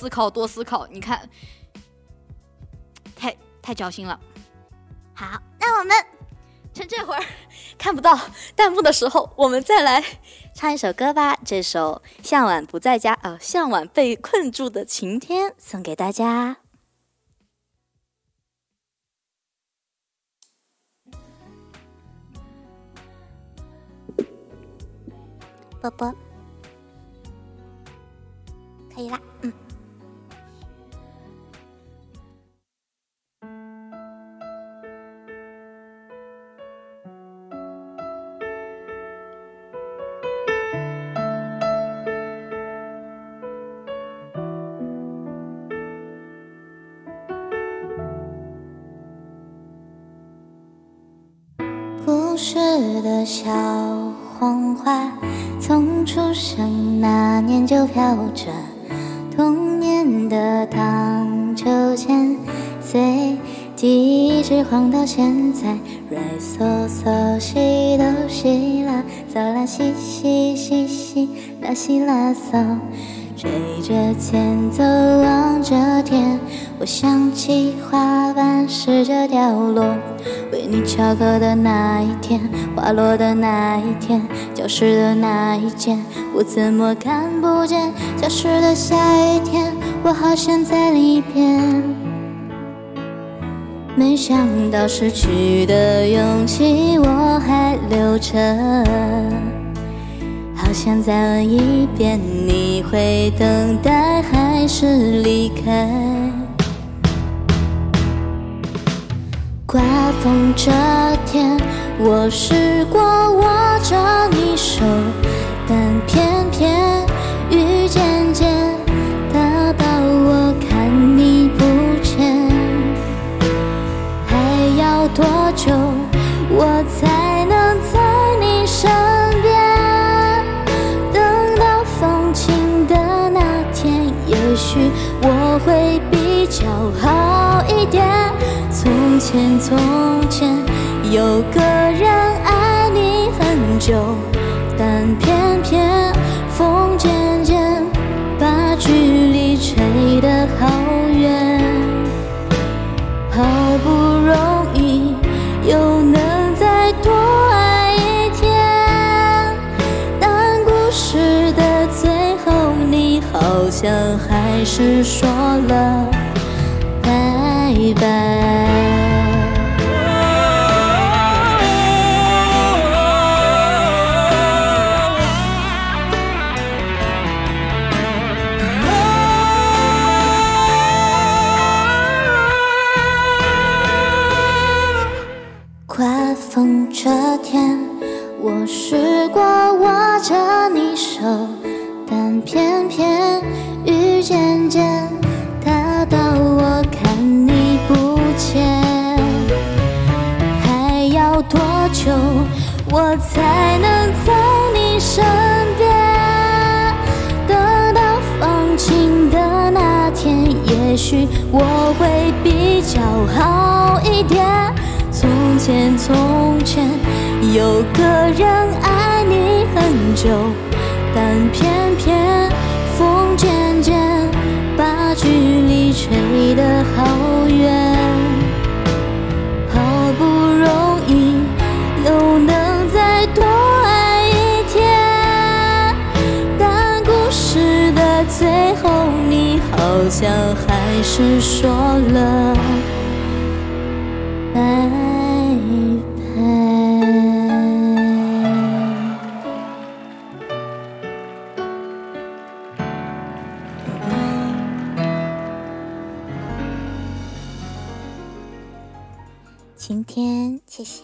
思考，多思考。你看，太太矫情了。好，那我们趁这会儿看不到弹幕的时候，我们再来唱一首歌吧。这首《向晚不在家》呃，向晚被困住的晴天送给大家。波波，可以啦，嗯。故事的小黄花，从出生那年就飘着。童年的荡秋千，随记忆一直晃到现在。瑞嗦嗦西哆西啦，嗦啦西西西西啦西啦嗦。追着前奏望着天，我想起花瓣试着掉落，为你翘课的那一天，花落的那一天，教室的那一间，我怎么看不见？教室的下雨天，我好像在里边。没想到失去的勇气我还留着。好想再问一遍，你会等待还是离开？刮风这天，我试过握着你手，但偏偏雨渐渐大到我看你不见。还要多久，我才能在你身会比较好一点。从前，从前有个人爱你很久，但偏偏风渐渐把距离吹得好远。好不容易又能再多爱一天，但故事的最后，你好像还。是说了拜拜。我才能在你身边？等到放晴的那天，也许我会比较好一点。从前，从前有个人爱你很久，但偏偏。好像还是说了拜。晴天，谢谢。